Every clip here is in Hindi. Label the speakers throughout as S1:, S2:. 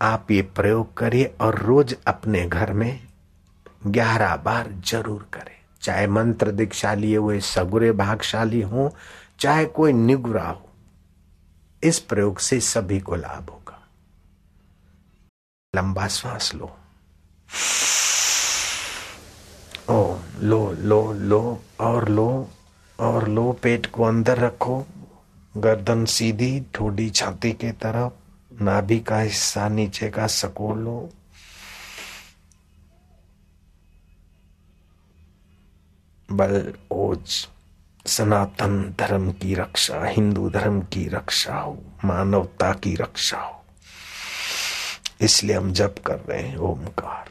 S1: आप ये प्रयोग करिए और रोज अपने घर में ग्यारह बार ज़रूर करें। चाहे मंत्र दीक्षा लिए हुए, सगुरे भागशाली हो, चाहे कोई निगुरा हो, इस प्रयोग से सभी को लाभ होगा। लंबा श्वास लो। ओ लो लो लो, और लो और लो, पेट को अंदर रखो। गर्दन सीधी, ठोडी छाती के तरफ़। नाभि का हिस्सा, नीचे का सकोल बल, ओज, सनातन धर्म की रक्षा, हिंदू धर्म की रक्षा हो, मानवता की रक्षा हो। इसलिए हम जप कर रहे हैं, ओमकार।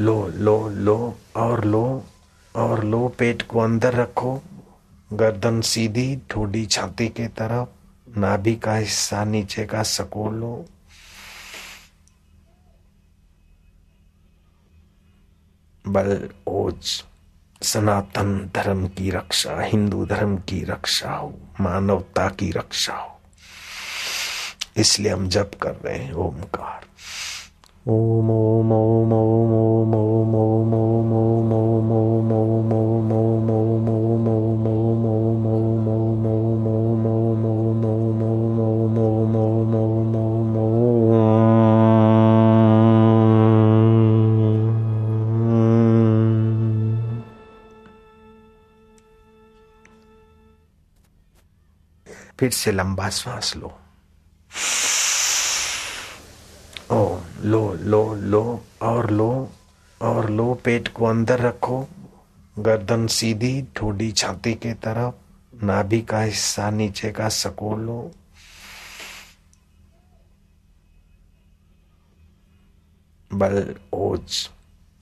S1: लो लो लो, और लो और लो, पेट को अंदर रखो। गर्दन सीधी, ठोडी छाती के तरफ़, नाभि का हिस्सा नीचे का सकोल लो। बल, ओज, सनातन धर्म की रक्षा, हिंदू धर्म की रक्षा हो, मानवता की रक्षा हो। इसलिए हम जप कर रहे हैं, ओमकार। ओम ओम ओम ओम। ओम फिर से लंबा श्वास लो। लो लो लो, और लो और लो, पेट को अंदर रखो। गर्दन सीधी, ठोडी छाती के तरफ़, नाभि का हिस्सा नीचे का सकोल लो। बल, ओज,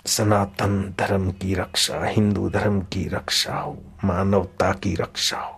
S1: सनातन धर्म की रक्षा, हिंदू धर्म की रक्षा हो, मानवता की रक्षा हो।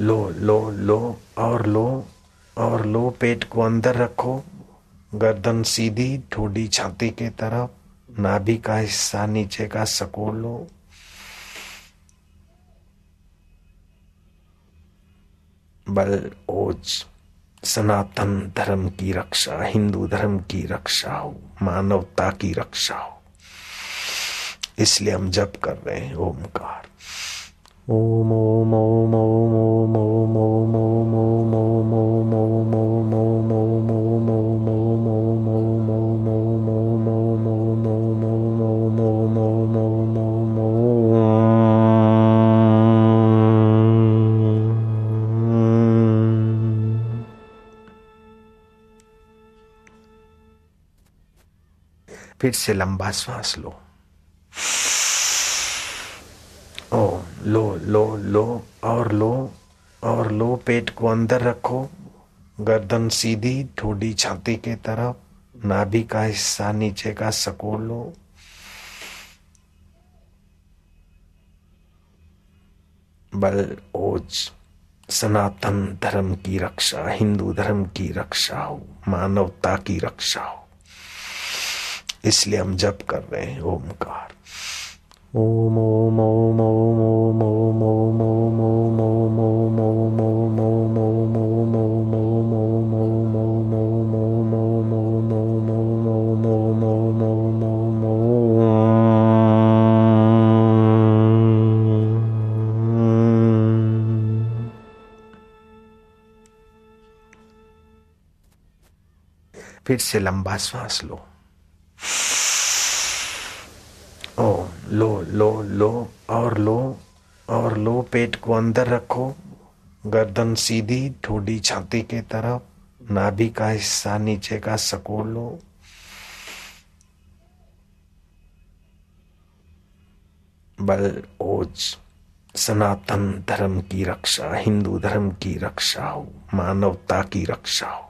S1: लो लो लो, और लो और लो पेट को अंदर रखो। गर्दन सीधी, ठोडी छाती के तरफ़, नाभि का हिस्सा नीचे का सकोल लो। बल, ओज, सनातन धर्म की रक्षा, हिंदू धर्म की रक्षा हो, मानवता की रक्षा हो। इसलिए हम जप कर रहे हैं, ओमकार। फिर से लंबा सांस लो। लो लो लो, और लो और लो पेट को अंदर रखो। गर्दन सीधी, ठोडी छाती के तरफ़, नाभि का हिस्सा नीचे का सकोल लो। बल, ओज, सनातन धर्म की रक्षा, हिंदू धर्म की रक्षा हो, मानवता की रक्षा हो। इसलिए हम जप कर रहे हैं, ओमकार। ओम ओम ओम ओम। ओम फिर से लंबा श्वास लो। ओ लो लो लो, और लो और लो, पेट को अंदर रखो। गर्दन सीधी, ठोडी छाती के तरफ़, नाभि का हिस्सा नीचे का सकोड़ लो। बल, ओज, सनातन धर्म की रक्षा, हिंदू धर्म की रक्षा हो, मानवता की रक्षा हो।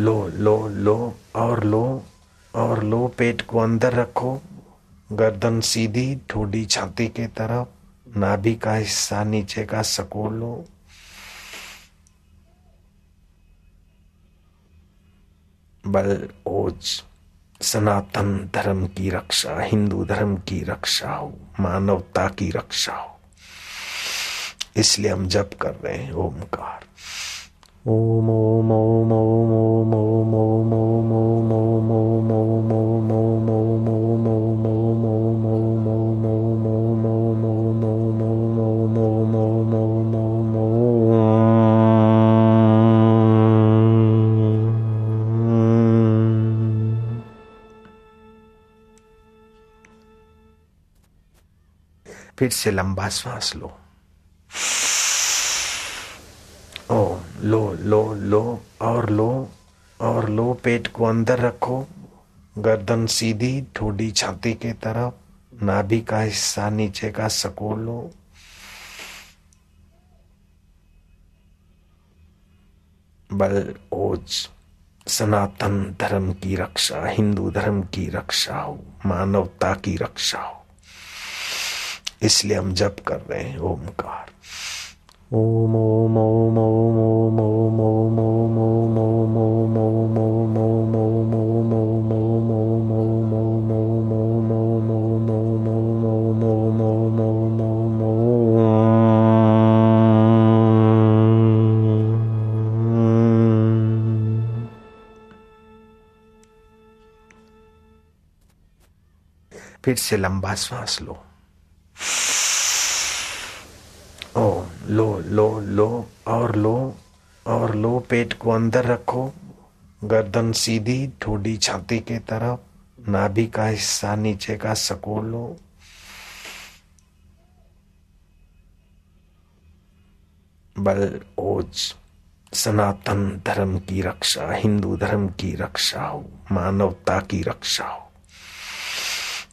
S1: लो लो लो, और लो और लो पेट को अंदर रखो। गर्दन सीधी, ठोडी छाती के तरफ़, नाभि का हिस्सा नीचे का सकोड़ लो। बल, ओज, सनातन धर्म की रक्षा, हिंदू धर्म की रक्षा हो, मानवता की रक्षा हो। इसलिए हम जप कर रहे हैं, ओमकार। फिर से लंबा श्वास लो ओ लो लो लो, और लो और लो, पेट को अंदर रखो। गर्दन सीधी, ठोडी छाती के तरफ़, नाभि का हिस्सा नीचे का सकोड़ लो। बल, ओज, सनातन धर्म की रक्षा, हिंदू धर्म की रक्षा हो, मानवता की रक्षा हो। इसलिए हम जप कर रहे हैं, ओमकार। ओम ओम ओम ओम ओम फिर से लंबा श्वास लो। ओ लो लो लो, और लो और लो, पेट को अंदर रखो। गर्दन सीधी, ठोडी छाती के तरफ़, नाभि का हिस्सा नीचे का सकोड़ लो। बल, ओज, सनातन धर्म की रक्षा, हिंदू धर्म की रक्षा हो, मानवता की रक्षा हो।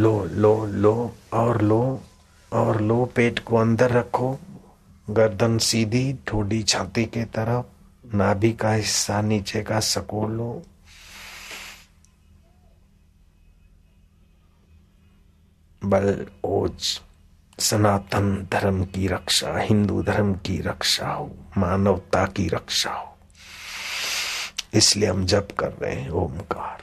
S1: लो लो लो, और लो और लो पेट को अंदर रखो। गर्दन सीधी ठोडी छाती के तरफ़, नाभि का हिस्सा नीचे का सकोड़ लो। बल, ओज, सनातन धर्म की रक्षा, हिंदू धर्म की रक्षा हो, मानवता की रक्षा हो। इसलिए हम जप कर रहे हैं, ओमकार।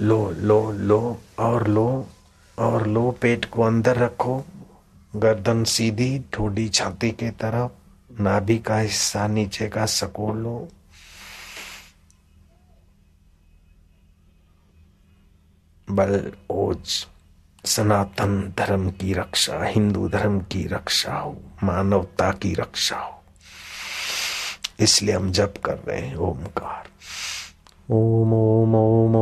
S1: लो लो लो, और लो और लो पेट को अंदर रखो। गर्दन सीधी, ठोडी छाती के तरफ़, नाभि का हिस्सा नीचे का सकोड़ लो। बल, ओज, सनातन धर्म की रक्षा, हिंदू धर्म की रक्षा हो, मानवता की रक्षा हो। इसलिए हम जप कर रहे हैं, ओमकार। ओम ओम ओम ओम ओम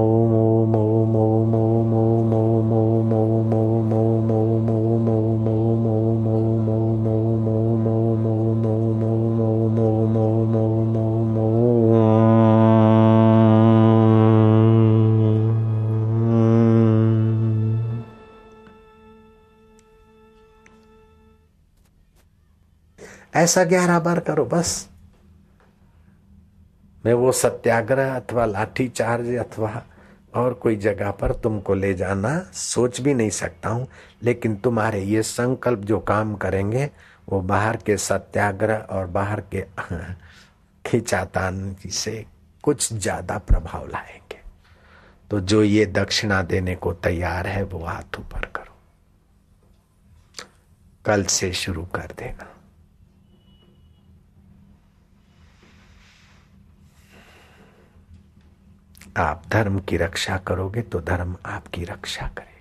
S1: ऐसा ग्यारह बार करो, बस। मैं वो सत्याग्रह अथवा लाठी चार्ज अथवा और कोई जगह पर तुमको ले जाना सोच भी नहीं सकता हूँ, लेकिन तुम्हारे ये संकल्प जो काम करेंगे, वो बाहर के सत्याग्रह और बाहर के खिंचातान से कुछ ज़्यादा प्रभाव लाएँगे। तो जो ये दक्षिणा देने को तैयार है, वो हाथ ऊपर करो। कल से शुरू कर देना। आप धर्म की रक्षा करोगे तो धर्म आपकी रक्षा करे